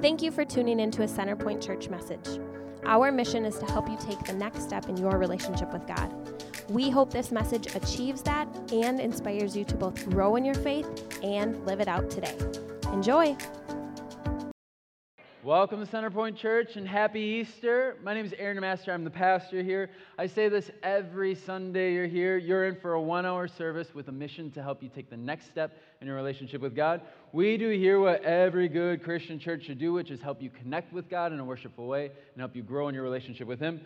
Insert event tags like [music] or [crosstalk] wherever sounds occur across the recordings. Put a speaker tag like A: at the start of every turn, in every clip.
A: Thank you for tuning into a Centerpoint Church message. Our mission is to help you take the next step in your relationship with God. We hope this message achieves that and inspires you to both grow in your faith and live it out today. Enjoy!
B: Welcome to Centerpoint Church and happy Easter. My name is Aaron Master. I'm the pastor here. I say this every Sunday you're here. You're in for a one hour service with a mission to help you take the next step in your relationship with God. We do here what every good Christian church should do, which is help you connect with God in a worshipful way and help you grow in your relationship with Him.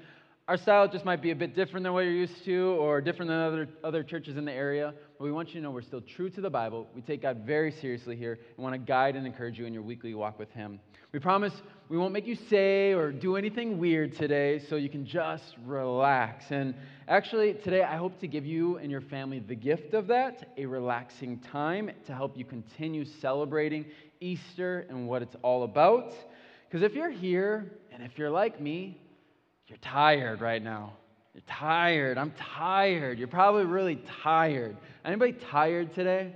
B: Our style just might be a bit different than what you're used to or different than other, other churches in the area, but we want you to know we're still true to the Bible. We take God very seriously here and want to guide and encourage you in your weekly walk with Him. We promise we won't make you say or do anything weird today, so you can just relax. And actually, today I hope to give you and your family the gift of that a relaxing time to help you continue celebrating Easter and what it's all about. Because if you're here and if you're like me, you're tired right now. You're tired. I'm tired. You're probably really tired. Anybody tired today?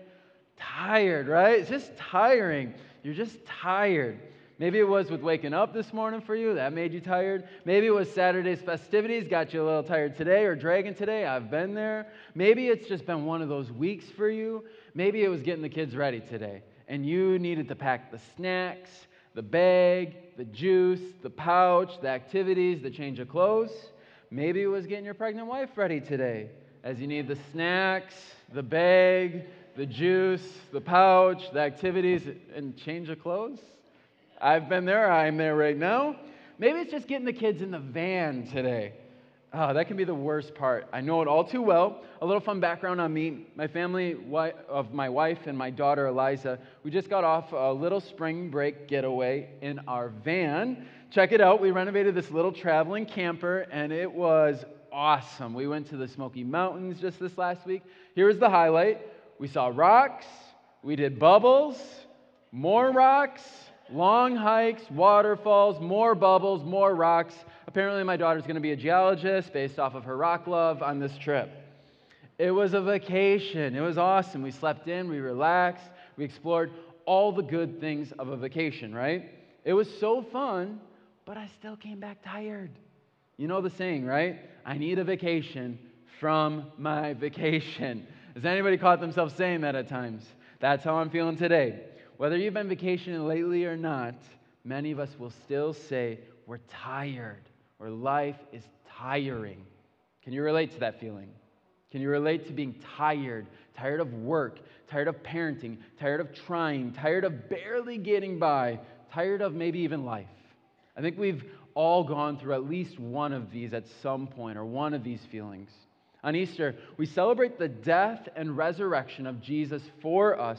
B: Tired, right? It's just tiring. You're just tired. Maybe it was with waking up this morning for you, that made you tired. Maybe it was Saturday's festivities, got you a little tired today, or dragging today, I've been there. Maybe it's just been one of those weeks for you. Maybe it was getting the kids ready today, and you needed to pack the snacks, the bag, the juice, the pouch, the activities, the change of clothes. Maybe it was getting your pregnant wife ready today, as you need the snacks, the bag, the juice, the pouch, the activities, and change of clothes. I've been there, I'm there right now. Maybe it's just getting the kids in the van today. Oh, that can be the worst part. I know it all too well. A little fun background on me. My family of my wife and my daughter Eliza, we just got off a little spring break getaway in our van. Check it out. We renovated this little traveling camper and it was awesome. We went to the Smoky Mountains just this last week. Here was the highlight. We saw rocks, we did bubbles, more rocks, long hikes, waterfalls, more bubbles, more rocks. Apparently, my daughter's going to be a geologist based off of her rock love on this trip. It was a vacation. It was awesome. We slept in, we relaxed, we explored all the good things of a vacation, right? It was so fun, but I still came back tired. You know the saying, right? I need a vacation from my vacation. Has anybody caught themselves saying that at times? That's how I'm feeling today. Whether you've been vacationing lately or not, many of us will still say, We're tired, or life is tiring. Can you relate to that feeling? Can you relate to being tired, tired of work, tired of parenting, tired of trying, tired of barely getting by, tired of maybe even life? I think we've all gone through at least one of these at some point, or one of these feelings. On Easter, we celebrate the death and resurrection of Jesus for us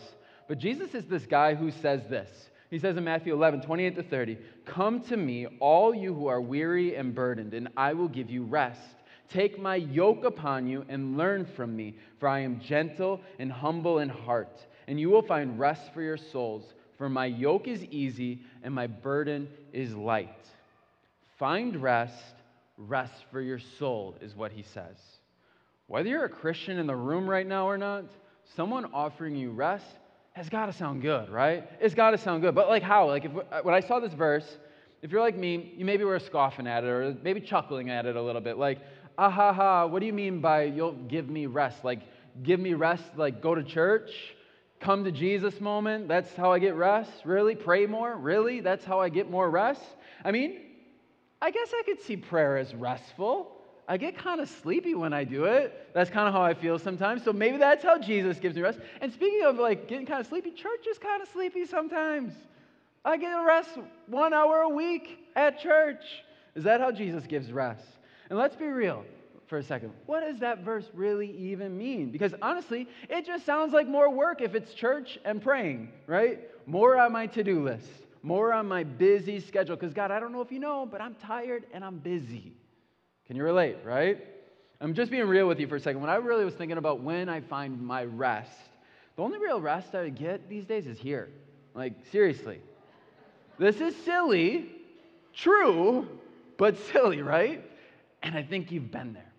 B: but Jesus is this guy who says this. He says in Matthew 11, 28 to 30, Come to me, all you who are weary and burdened, and I will give you rest. Take my yoke upon you and learn from me, for I am gentle and humble in heart, and you will find rest for your souls. For my yoke is easy and my burden is light. Find rest, rest for your soul, is what he says. Whether you're a Christian in the room right now or not, someone offering you rest has got to sound good, right? It's got to sound good. But like how? Like if, when I saw this verse, if you're like me, you maybe were scoffing at it or maybe chuckling at it a little bit. Like, ah ha ha, what do you mean by you'll give me rest? Like, give me rest, like go to church, come to Jesus moment? That's how I get rest? Really? Pray more? Really? That's how I get more rest? I mean, I guess I could see prayer as restful. I get kind of sleepy when I do it. That's kind of how I feel sometimes. So maybe that's how Jesus gives me rest. And speaking of like getting kind of sleepy, church is kind of sleepy sometimes. I get a rest one hour a week at church. Is that how Jesus gives rest? And let's be real for a second. What does that verse really even mean? Because honestly, it just sounds like more work if it's church and praying, right? More on my to do list, more on my busy schedule. Because, God, I don't know if you know, but I'm tired and I'm busy. Can you relate, right? I'm just being real with you for a second. When I really was thinking about when I find my rest, the only real rest I get these days is here. Like, seriously. This is silly, true, but silly, right? And I think you've been there.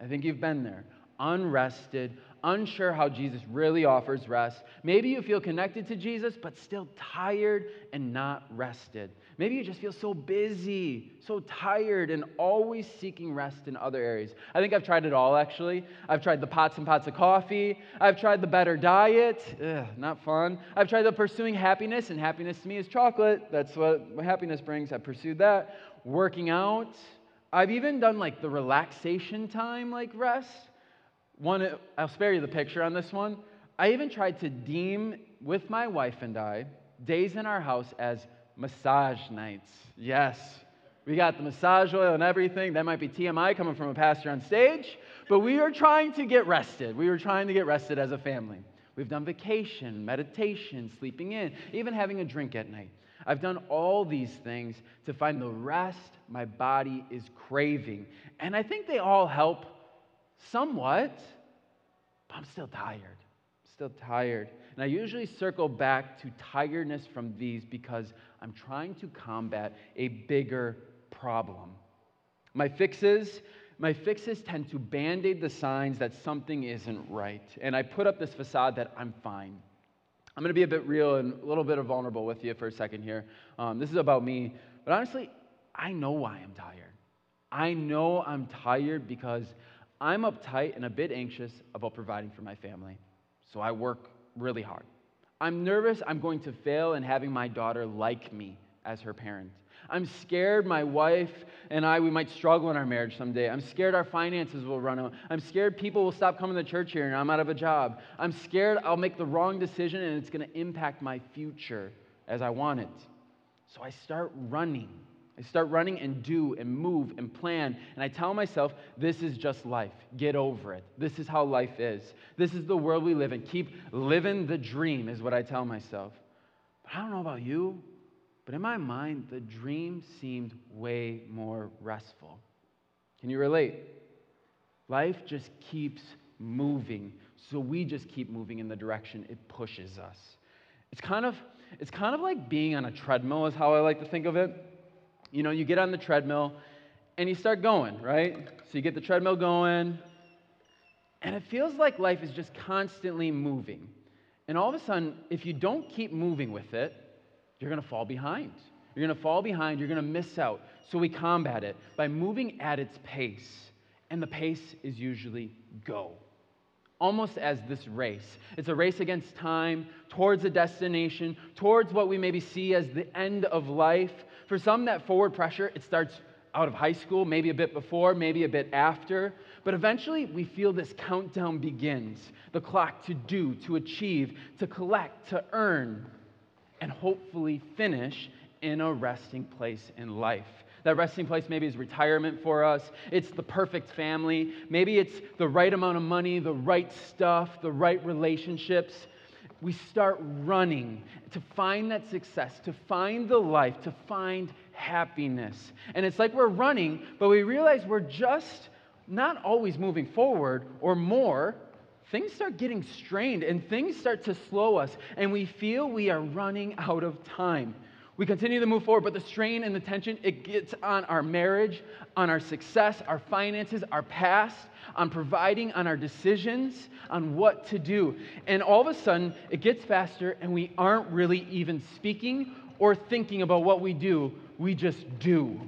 B: I think you've been there. Unrested, unsure how Jesus really offers rest. Maybe you feel connected to Jesus, but still tired and not rested. Maybe you just feel so busy, so tired, and always seeking rest in other areas. I think I've tried it all, actually. I've tried the pots and pots of coffee. I've tried the better diet. Ugh, not fun. I've tried the pursuing happiness, and happiness to me is chocolate. That's what happiness brings. I pursued that. Working out. I've even done like the relaxation time, like rest. One, I'll spare you the picture on this one. I even tried to deem with my wife and I days in our house as massage nights. Yes, we got the massage oil and everything. That might be TMI coming from a pastor on stage, but we are trying to get rested. We were trying to get rested as a family. We've done vacation, meditation, sleeping in, even having a drink at night. I've done all these things to find the rest my body is craving. And I think they all help somewhat, but I'm still tired. I'm Still tired. And I usually circle back to tiredness from these because I'm trying to combat a bigger problem. My fixes, my fixes tend to band aid the signs that something isn't right. And I put up this facade that I'm fine. I'm going to be a bit real and a little bit vulnerable with you for a second here. Um, this is about me. But honestly, I know why I'm tired. I know I'm tired because I'm uptight and a bit anxious about providing for my family. So I work really hard. I'm nervous I'm going to fail in having my daughter like me as her parent. I'm scared my wife and I, we might struggle in our marriage someday. I'm scared our finances will run out. I'm scared people will stop coming to church here and I'm out of a job. I'm scared I'll make the wrong decision and it's going to impact my future as I want it. So I start running. I start running and do and move and plan. And I tell myself, this is just life. Get over it. This is how life is. This is the world we live in. Keep living the dream, is what I tell myself. But I don't know about you, but in my mind, the dream seemed way more restful. Can you relate? Life just keeps moving, so we just keep moving in the direction it pushes us. It's kind of, it's kind of like being on a treadmill, is how I like to think of it you know, you get on the treadmill and you start going, right? So you get the treadmill going, and it feels like life is just constantly moving. And all of a sudden, if you don't keep moving with it, you're going to fall behind. You're going to fall behind, you're going to miss out. So we combat it by moving at its pace. And the pace is usually go. Almost as this race. It's a race against time, towards a destination, towards what we maybe see as the end of life, for some, that forward pressure, it starts out of high school, maybe a bit before, maybe a bit after. But eventually, we feel this countdown begins the clock to do, to achieve, to collect, to earn, and hopefully finish in a resting place in life. That resting place maybe is retirement for us. It's the perfect family. Maybe it's the right amount of money, the right stuff, the right relationships we start running to find that success, to find the life, to find happiness. And it's like we're running, but we realize we're just not always moving forward or more. Things start getting strained and things start to slow us, and we feel we are running out of time. We continue to move forward, but the strain and the tension, it gets on our marriage, on our success, our finances, our past, on providing, on our decisions, on what to do. And all of a sudden, it gets faster, and we aren't really even speaking or thinking about what we do. We just do.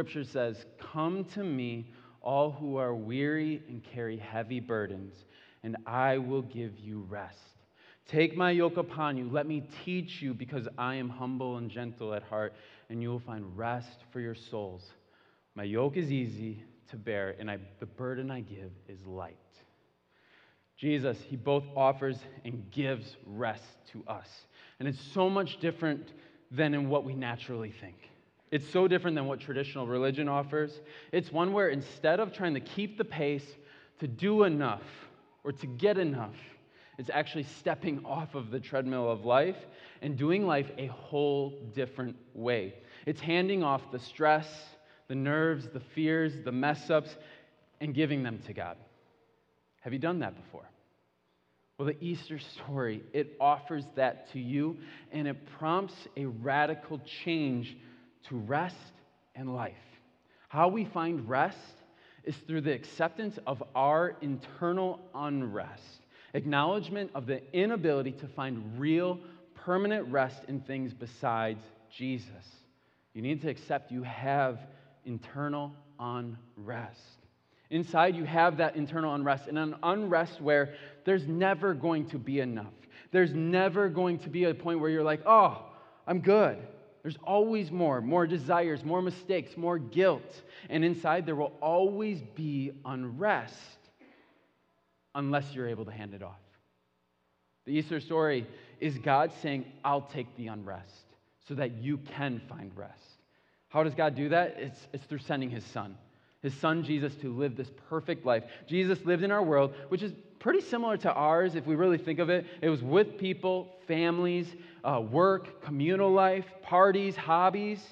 B: Scripture says, Come to me, all who are weary and carry heavy burdens, and I will give you rest. Take my yoke upon you. Let me teach you, because I am humble and gentle at heart, and you will find rest for your souls. My yoke is easy to bear, and I, the burden I give is light. Jesus, he both offers and gives rest to us. And it's so much different than in what we naturally think. It's so different than what traditional religion offers. It's one where instead of trying to keep the pace, to do enough, or to get enough, it's actually stepping off of the treadmill of life and doing life a whole different way. It's handing off the stress, the nerves, the fears, the mess ups, and giving them to God. Have you done that before? Well, the Easter story, it offers that to you and it prompts a radical change to rest and life. How we find rest is through the acceptance of our internal unrest, acknowledgement of the inability to find real, permanent rest in things besides Jesus. You need to accept you have internal unrest. Inside, you have that internal unrest, and an unrest where there's never going to be enough. There's never going to be a point where you're like, oh, I'm good. There's always more, more desires, more mistakes, more guilt. And inside, there will always be unrest unless you're able to hand it off. The Easter story is God saying, I'll take the unrest so that you can find rest. How does God do that? It's, it's through sending his son his son Jesus to live this perfect life. Jesus lived in our world, which is pretty similar to ours if we really think of it. It was with people, families, uh, work, communal life, parties, hobbies.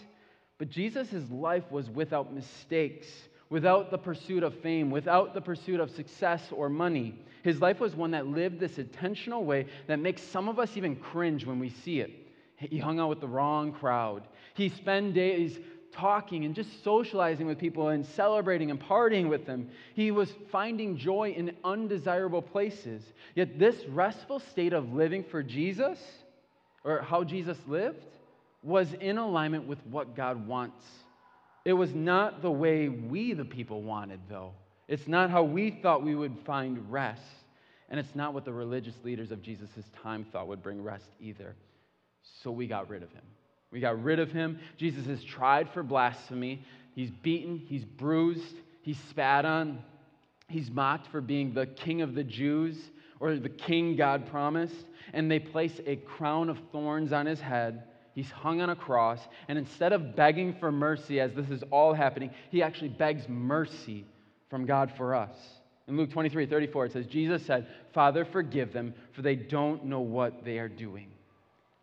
B: But Jesus' life was without mistakes, without the pursuit of fame, without the pursuit of success or money. His life was one that lived this intentional way that makes some of us even cringe when we see it. He hung out with the wrong crowd. He spent days talking and just socializing with people and celebrating and partying with them. He was finding joy in undesirable places. Yet, this restful state of living for Jesus, or how Jesus lived, was in alignment with what God wants. It was not the way we, the people, wanted, though. It's not how we thought we would find rest. And it's not what the religious leaders of Jesus' time thought would bring rest either. So we got rid of him. We got rid of him. Jesus is tried for blasphemy. He's beaten, he's bruised, he's spat on, he's mocked for being the king of the Jews or the king God promised. And they place a crown of thorns on his head. He's hung on a cross. And instead of begging for mercy as this is all happening, he actually begs mercy from God for us. In Luke 23 34, it says, Jesus said, Father, forgive them, for they don't know what they are doing.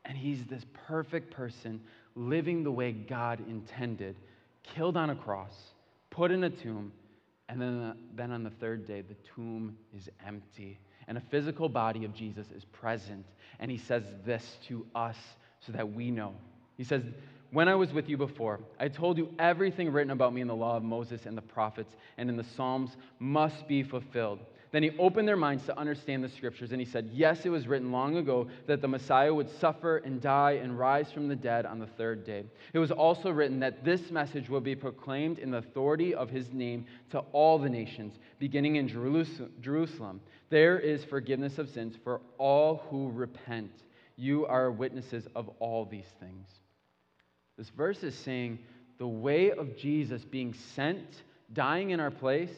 B: And he's this perfect person living the way God intended, killed on a cross, put in a tomb, and then, uh, then on the third day, the tomb is empty. And a physical body of Jesus is present. And he says this to us so that we know. He says, When I was with you before, I told you everything written about me in the law of Moses and the prophets and in the Psalms must be fulfilled. Then he opened their minds to understand the scriptures, and he said, Yes, it was written long ago that the Messiah would suffer and die and rise from the dead on the third day. It was also written that this message will be proclaimed in the authority of his name to all the nations, beginning in Jerusalem. There is forgiveness of sins for all who repent. You are witnesses of all these things. This verse is saying the way of Jesus being sent, dying in our place,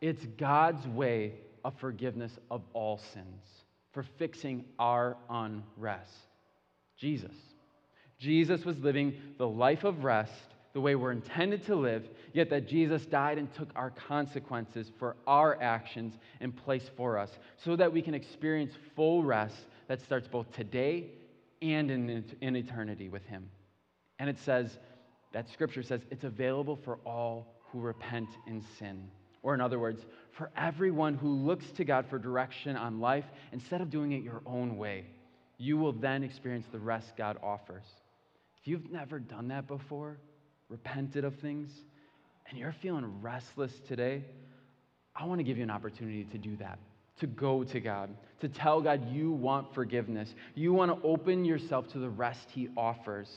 B: it's God's way of forgiveness of all sins, for fixing our unrest. Jesus. Jesus was living the life of rest the way we're intended to live, yet that Jesus died and took our consequences for our actions in place for us, so that we can experience full rest that starts both today and in, in eternity with Him. And it says, that scripture says, it's available for all who repent in sin. Or, in other words, for everyone who looks to God for direction on life, instead of doing it your own way, you will then experience the rest God offers. If you've never done that before, repented of things, and you're feeling restless today, I want to give you an opportunity to do that, to go to God, to tell God you want forgiveness. You want to open yourself to the rest He offers.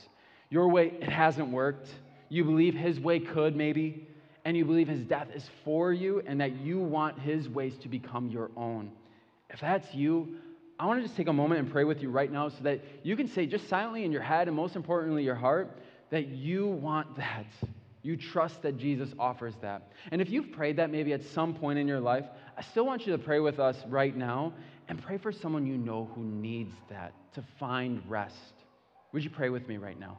B: Your way, it hasn't worked. You believe his way could, maybe, and you believe his death is for you and that you want his ways to become your own. If that's you, I want to just take a moment and pray with you right now so that you can say, just silently in your head and most importantly, your heart, that you want that. You trust that Jesus offers that. And if you've prayed that maybe at some point in your life, I still want you to pray with us right now and pray for someone you know who needs that to find rest. Would you pray with me right now?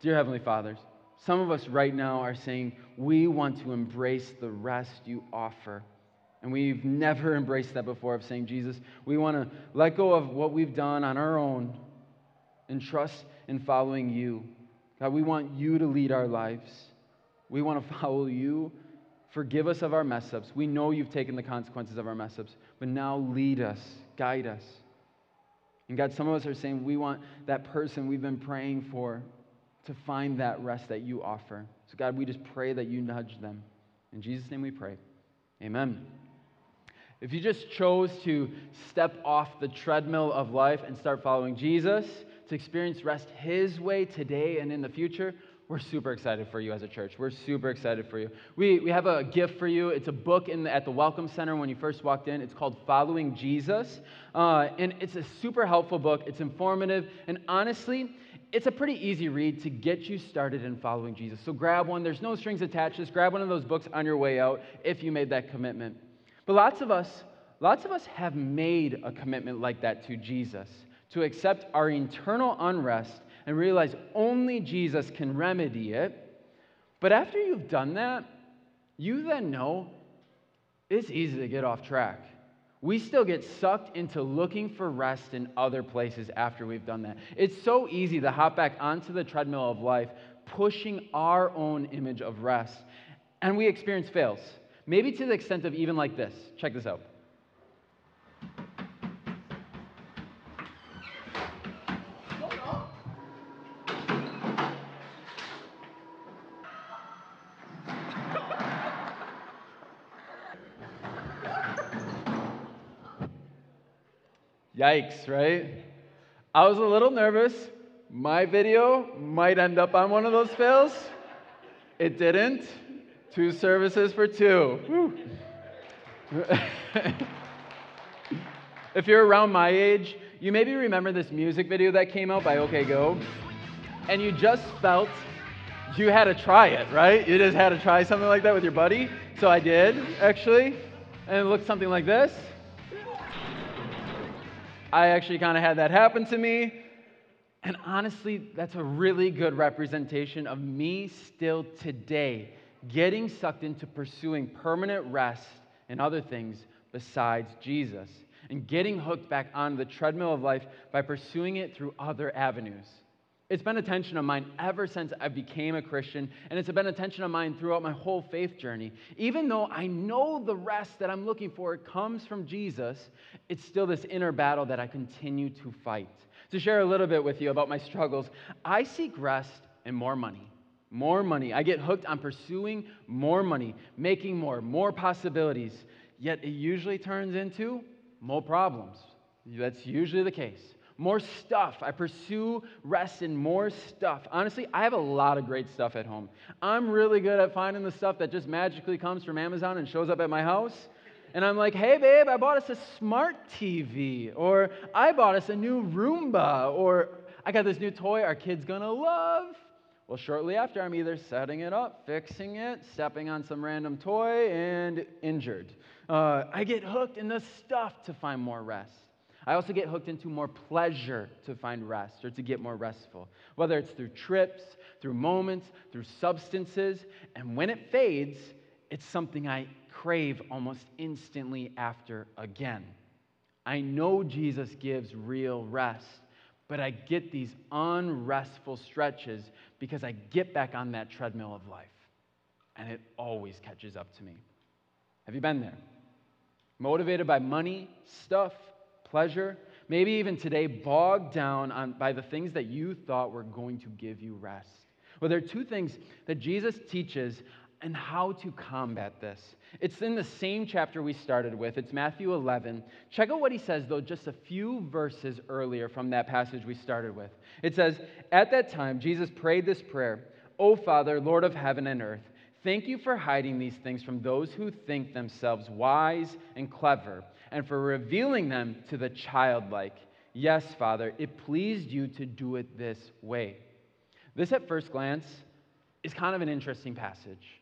B: Dear Heavenly Fathers, some of us right now are saying we want to embrace the rest you offer. And we've never [laughs] embraced that before of saying, Jesus, we want to let go of what we've done on our own and trust in following you. God, we want you to lead our lives. We want to [laughs] follow you. Forgive us of our mess ups. We know you've taken the consequences of our mess ups, but now lead us, guide us. And God, some of us are saying we want that person we've been praying for to find that rest that you offer. So, God, we just pray that you nudge them. In Jesus' name we pray. Amen. If you just chose to step off the treadmill of life and start following Jesus, to experience rest His way today and in the future, we're super excited for you as a church. We're super excited for you. We, we have a gift for you. It's a book in the, at the Welcome Center when you first walked in. It's called Following Jesus. Uh, and it's a super helpful book. It's informative. And honestly, it's a pretty easy read to get you started in following Jesus. So grab one. There's no strings attached. Just grab one of those books on your way out if you made that commitment. But lots of us, lots of us have made a commitment like that to Jesus to accept our internal unrest and realize only Jesus can remedy it. But after you've done that, you then know it's easy to get off track. We still get sucked into looking for rest in other places after we've done that. It's so easy to hop back onto the treadmill of life, pushing our own image of rest. And we experience fails. Maybe to the extent of even like this. Check this out. Yikes, right? I was a little nervous. My video might end up on one of those fails. It didn't. Two services for two. [laughs] if you're around my age, you maybe remember this music video that came out by OK Go, and you just felt you had to try it, right? You just had to try something like that with your buddy. So I did, actually, and it looked something like this. I actually kind of had that happen to me. And honestly, that's a really good representation of me still today getting sucked into pursuing permanent rest and other things besides Jesus and getting hooked back on the treadmill of life by pursuing it through other avenues. It's been a tension of mine ever since I became a Christian, and it's been a tension of mine throughout my whole faith journey. Even though I know the rest that I'm looking for comes from Jesus, it's still this inner battle that I continue to fight. To share a little bit with you about my struggles, I seek rest and more money. More money. I get hooked on pursuing more money, making more, more possibilities. Yet it usually turns into more problems. That's usually the case more stuff. I pursue rest in more stuff. Honestly, I have a lot of great stuff at home. I'm really good at finding the stuff that just magically comes from Amazon and shows up at my house. And I'm like, hey, babe, I bought us a smart TV, or I bought us a new Roomba, or I got this new toy our kid's gonna love. Well, shortly after, I'm either setting it up, fixing it, stepping on some random toy, and injured. Uh, I get hooked in the stuff to find more rest. I also get hooked into more pleasure to find rest or to get more restful, whether it's through trips, through moments, through substances. And when it fades, it's something I crave almost instantly after again. I know Jesus gives real rest, but I get these unrestful stretches because I get back on that treadmill of life. And it always catches up to me. Have you been there? Motivated by money, stuff, pleasure, maybe even today bogged down on, by the things that you thought were going to give you rest. Well, there are two things that Jesus teaches and how to combat this. It's in the same chapter we started with. It's Matthew 11. Check out what he says, though, just a few verses earlier from that passage we started with. It says, At that time, Jesus prayed this prayer O Father, Lord of heaven and earth, thank you for hiding these things from those who think themselves wise and clever, and for revealing them to the childlike. Yes, Father, it pleased you to do it this way. This, at first glance, is kind of an interesting passage.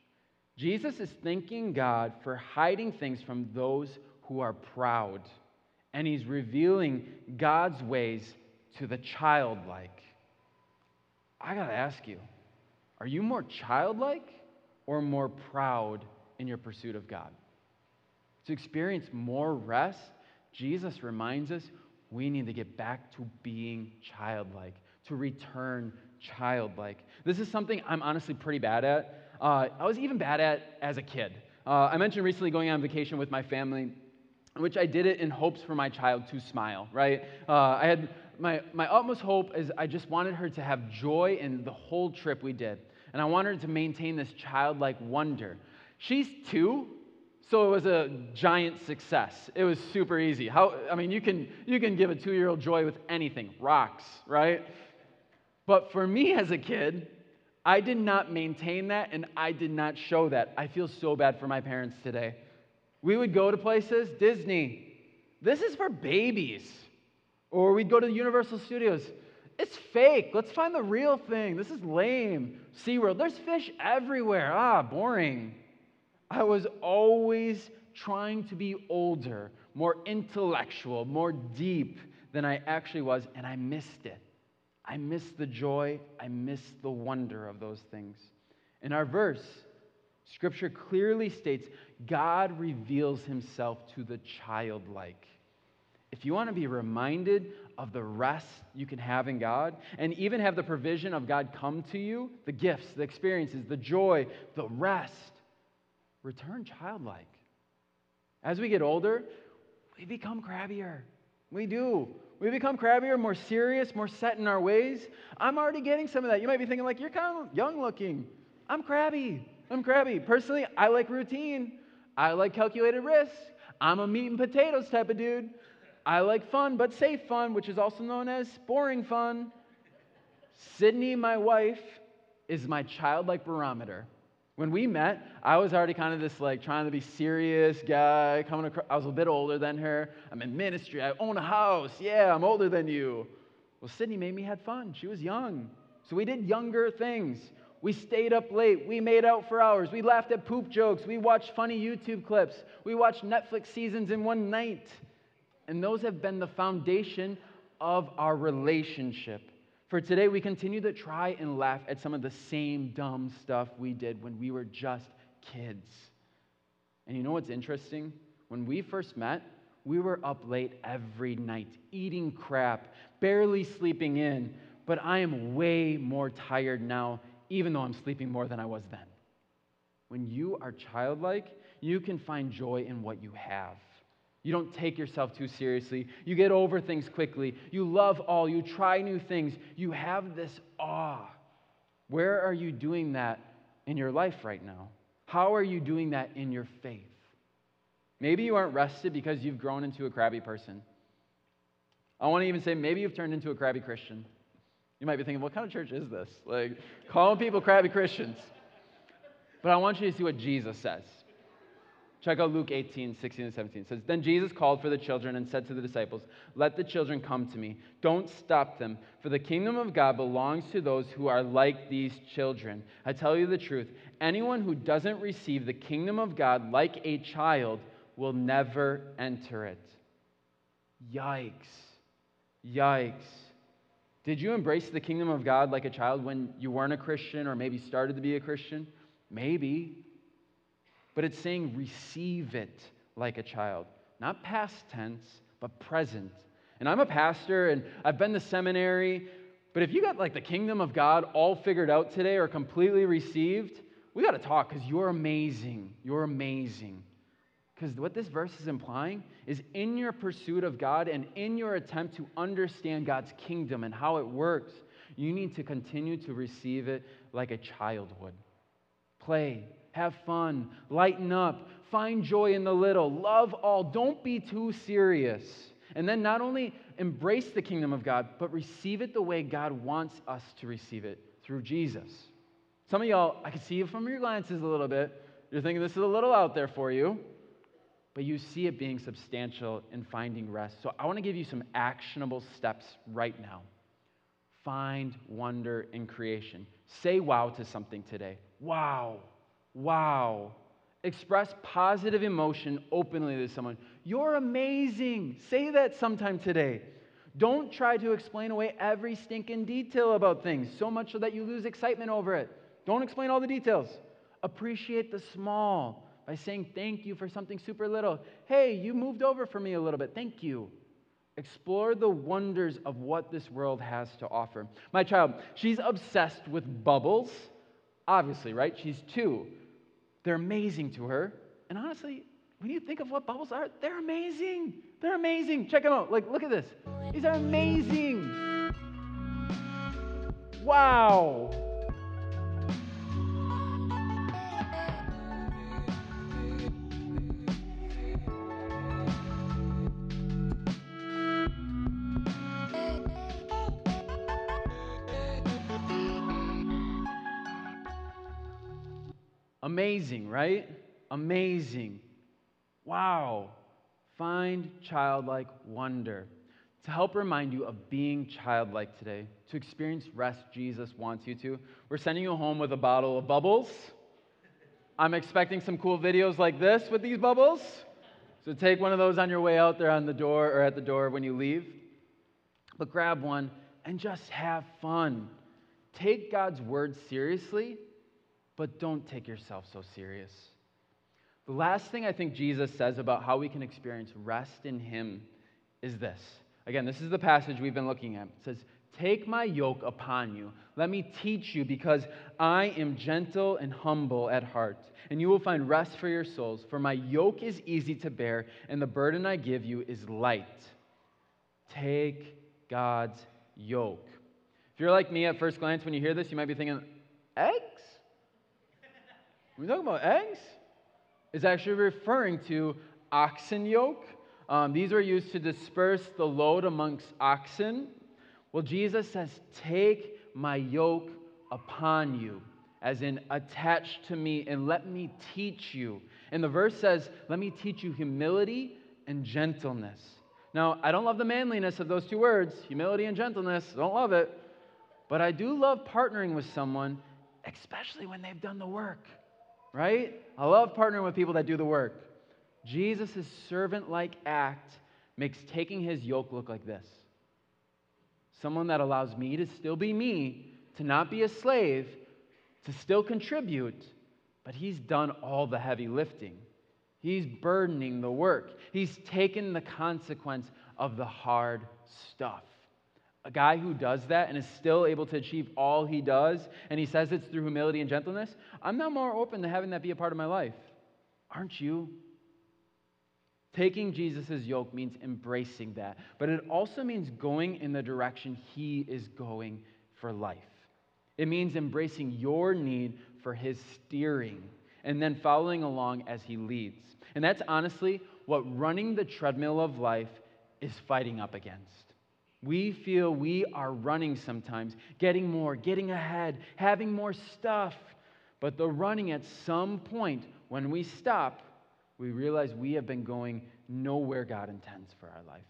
B: Jesus is thanking God for hiding things from those who are proud, and he's revealing God's ways to the childlike. I got to ask you, are you more childlike or more proud in your pursuit of God? To experience more rest, Jesus reminds us we need to get back to being childlike, to return childlike. This is something I'm honestly pretty bad at. Uh, I was even bad at as a kid. Uh, I mentioned recently going on vacation with my family, which I did it in hopes for my child to smile, right? Uh, I had my, my utmost hope is I just wanted her to have joy in the whole trip we did. And I wanted her to maintain this childlike wonder. She's two, so it was a giant success. It was super easy. How, I mean, you can, you can give a two year old joy with anything, rocks, right? But for me as a kid, I did not maintain that and I did not show that. I feel so bad for my parents today. We would go to places, Disney, this is for babies. Or we'd go to the Universal Studios, it's fake. Let's find the real thing. This is lame. SeaWorld, there's fish everywhere. Ah, boring. I was always trying to be older, more intellectual, more deep than I actually was, and I missed it. I missed the joy, I missed the wonder of those things. In our verse, Scripture clearly states God reveals himself to the childlike. If you want to be reminded of the rest you can have in God and even have the provision of God come to you, the gifts, the experiences, the joy, the rest, return childlike. As we get older, we become crabbier. We do. We become crabbier, more serious, more set in our ways. I'm already getting some of that. You might be thinking, like, you're kind of young looking. I'm crabby. I'm crabby. Personally, I like routine. I like calculated risk. I'm a meat and potatoes type of dude. I like fun, but safe fun, which is also known as boring fun. Sydney, my wife, is my childlike barometer. When we met, I was already kind of this like trying to be serious guy. Coming across, I was a bit older than her. I'm in ministry. I own a house. Yeah, I'm older than you. Well, Sydney made me have fun. She was young, so we did younger things. We stayed up late. We made out for hours. We laughed at poop jokes. We watched funny YouTube clips. We watched Netflix seasons in one night. And those have been the foundation of our relationship. For today, we continue to try and laugh at some of the same dumb stuff we did when we were just kids. And you know what's interesting? When we first met, we were up late every night, eating crap, barely sleeping in. But I am way more tired now, even though I'm sleeping more than I was then. When you are childlike, you can find joy in what you have. You don't take yourself too seriously. You get over things quickly. You love all. You try new things. You have this awe. Where are you doing that in your life right now? How are you doing that in your faith? Maybe you aren't rested because you've grown into a crabby person. I want to even say maybe you've turned into a crabby Christian. You might be thinking, what kind of church is this? Like, calling people crabby Christians. But I want you to see what Jesus says. Check out Luke 18, 16 and 17. It says, Then Jesus called for the children and said to the disciples, Let the children come to me. Don't stop them, for the kingdom of God belongs to those who are like these children. I tell you the truth anyone who doesn't receive the kingdom of God like a child will never enter it. Yikes. Yikes. Did you embrace the kingdom of God like a child when you weren't a Christian or maybe started to be a Christian? Maybe but it's saying receive it like a child. Not past tense, but present. And I'm a pastor and I've been to seminary, but if you got like the kingdom of God all figured out today or completely received, we got to talk because you're amazing. You're amazing. Because what this verse is implying is in your pursuit of God and in your attempt to understand God's kingdom and how it works, you need to continue to receive it like a child would. Play, have fun, lighten up, find joy in the little, love all, don't be too serious. And then not only embrace the kingdom of God, but receive it the way God wants us to receive it through Jesus. Some of y'all, I can see you from your glances a little bit. You're thinking this is a little out there for you, but you see it being substantial in finding rest. So I want to give you some actionable steps right now. Find wonder in creation. Say wow to something today. Wow. Wow. Express positive emotion openly to someone. You're amazing. Say that sometime today. Don't try to explain away every stinking detail about things, so much so that you lose excitement over it. Don't explain all the details. Appreciate the small by saying thank you for something super little. Hey, you moved over for me a little bit. Thank you. Explore the wonders of what this world has to offer. My child, she's obsessed with bubbles. Obviously, right? She's two. They're amazing to her. And honestly, when you think of what bubbles are, they're amazing. They're amazing. Check them out. Like, look at this. These are amazing. Wow. Amazing, right? Amazing. Wow. Find childlike wonder. To help remind you of being childlike today, to experience rest Jesus wants you to, we're sending you home with a bottle of bubbles. I'm expecting some cool videos like this with these bubbles. So take one of those on your way out there on the door or at the door when you leave. But grab one and just have fun. Take God's word seriously but don't take yourself so serious. The last thing I think Jesus says about how we can experience rest in Him is this. Again, this is the passage we've been looking at. It says, Take my yoke upon you. Let me teach you, because I am gentle and humble at heart, and you will find rest for your souls. For my yoke is easy to bear, and the burden I give you is light. Take God's yoke. If you're like me at first glance, when you hear this, you might be thinking, eggs? When we talk about eggs, it's actually referring to oxen yoke. Um, these are used to disperse the load amongst oxen. Well, Jesus says, Take my yoke upon you, as in attach to me, and let me teach you. And the verse says, Let me teach you humility and gentleness. Now, I don't love the manliness of those two words, humility and gentleness. Don't love it. But I do love partnering with someone, especially when they've done the work right? I love partnering with people that do the work. Jesus' servant like act makes taking his yoke look like this someone that allows me to still be me, to not be a slave, to still contribute, but he's done all the heavy lifting. He's burdening the work. He's taken the consequence of the hard stuff a guy who does that and is still able to achieve all he does, and he says it's through humility and gentleness, I'm not more open to having that be a part of my life. Aren't you? Taking Jesus' yoke means embracing that, but it also means going in the direction he is going for life. It means embracing your need for his steering and then following along as he leads. And that's honestly what running the treadmill of life is fighting up against. We feel we are running sometimes, getting more, getting ahead, having more stuff. But the running at some point, when we stop, we realize we have been going nowhere God intends for our life.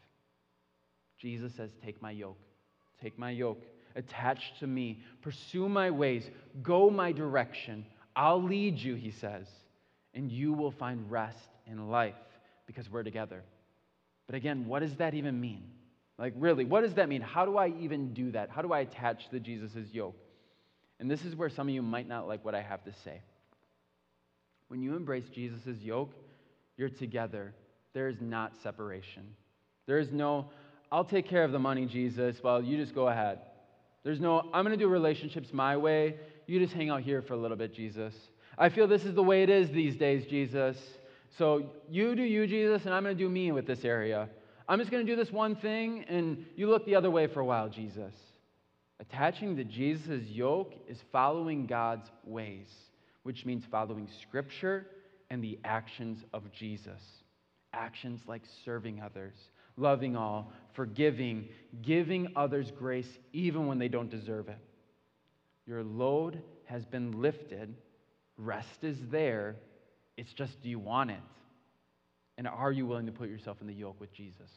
B: Jesus says, Take my yoke, take my yoke, attach to me, pursue my ways, go my direction. I'll lead you, he says, and you will find rest in life because we're together. But again, what does that even mean? Like, really, what does that mean? How do I even do that? How do I attach to Jesus' yoke? And this is where some of you might not like what I have to say. When you embrace Jesus' yoke, you're together. There is not separation. There is no, I'll take care of the money, Jesus, well, you just go ahead. There's no, I'm going to do relationships my way. You just hang out here for a little bit, Jesus. I feel this is the way it is these days, Jesus. So you do you, Jesus, and I'm going to do me with this area. I'm just going to do this one thing, and you look the other way for a while, Jesus. Attaching to Jesus' yoke is following God's ways, which means following Scripture and the actions of Jesus. Actions like serving others, loving all, forgiving, giving others grace even when they don't deserve it. Your load has been lifted. Rest is there. It's just, do you want it? And are you willing to put yourself in the yoke with Jesus?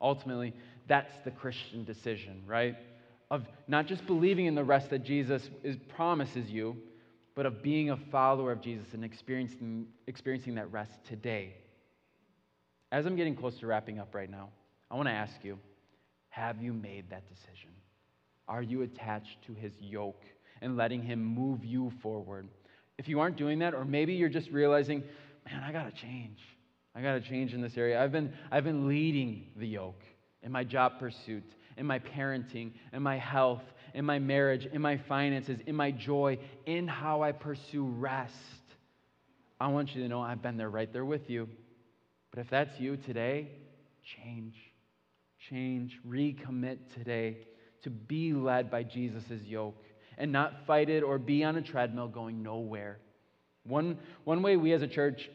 B: Ultimately, that's the Christian decision, right? Of not just believing in the rest that Jesus is, promises you, but of being a follower of Jesus and experiencing, experiencing that rest today. As I'm getting close to wrapping up right now, I want to ask you have you made that decision? Are you attached to his yoke and letting him move you forward? If you aren't doing that, or maybe you're just realizing, man, I got to change. I got to change in this area. I've been, I've been leading the yoke in my job pursuit, in my parenting, in my health, in my marriage, in my finances, in my joy, in how I pursue rest. I want you to know I've been there right there with you. But if that's you today, change. Change. Recommit today to be led by Jesus' yoke and not fight it or be on a treadmill going nowhere. One, one way we as a church,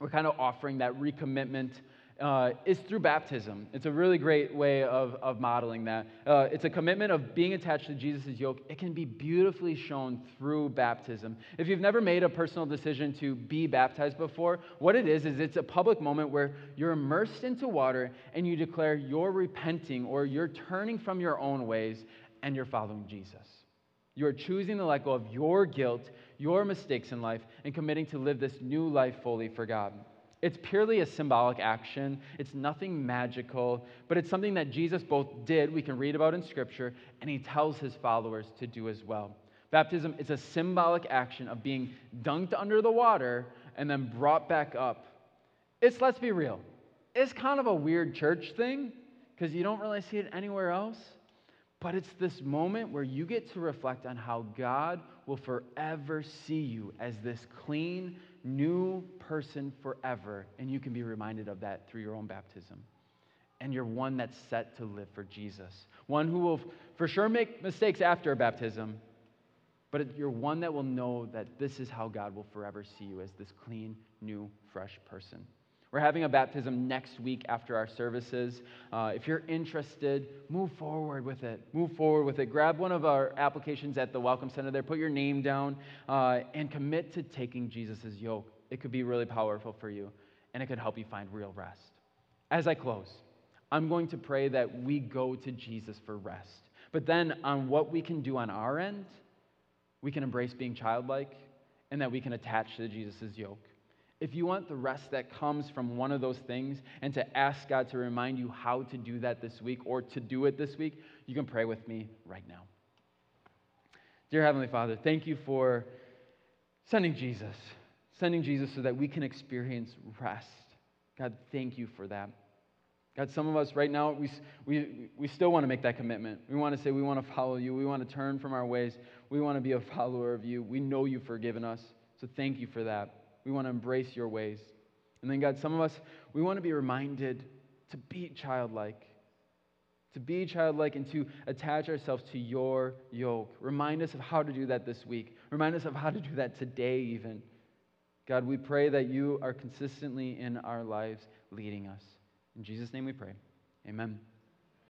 B: we're kind of offering that recommitment uh, is through baptism. It's a really great way of, of modeling that. Uh, it's a commitment of being attached to Jesus' yoke. It can be beautifully shown through baptism. If you've never made a personal decision to be baptized before, what it is, is it's a public moment where you're immersed into water and you declare you're repenting or you're turning from your own ways and you're following Jesus. You're choosing to let go of your guilt, your mistakes in life, and committing to live this new life fully for God. It's purely a symbolic action. It's nothing magical, but it's something that Jesus both did, we can read about in Scripture, and he tells his followers to do as well. Baptism is a symbolic action of being dunked under the water and then brought back up. It's, let's be real, it's kind of a weird church thing because you don't really see it anywhere else. But it's this moment where you get to reflect on how God will forever see you as this clean, new person forever. And you can be reminded of that through your own baptism. And you're one that's set to live for Jesus, one who will for sure make mistakes after baptism, but you're one that will know that this is how God will forever see you as this clean, new, fresh person. We're having a baptism next week after our services. Uh, if you're interested, move forward with it. Move forward with it. Grab one of our applications at the Welcome Center there, put your name down, uh, and commit to taking Jesus' yoke. It could be really powerful for you, and it could help you find real rest. As I close, I'm going to pray that we go to Jesus for rest. But then, on what we can do on our end, we can embrace being childlike, and that we can attach to Jesus' yoke. If you want the rest that comes from one of those things and to ask God to remind you how to do that this week or to do it this week, you can pray with me right now. Dear Heavenly Father, thank you for sending Jesus, sending Jesus so that we can experience rest. God, thank you for that. God, some of us right now, we, we, we still want to make that commitment. We want to say we want to follow you. We want to turn from our ways. We want to be a follower of you. We know you've forgiven us. So thank you for that. We want to embrace your ways. And then, God, some of us, we want to be reminded to be childlike, to be childlike and to attach ourselves to your yoke. Remind us of how to do that this week. Remind us of how to do that today, even. God, we pray that you are consistently in our lives leading us. In Jesus' name we pray. Amen.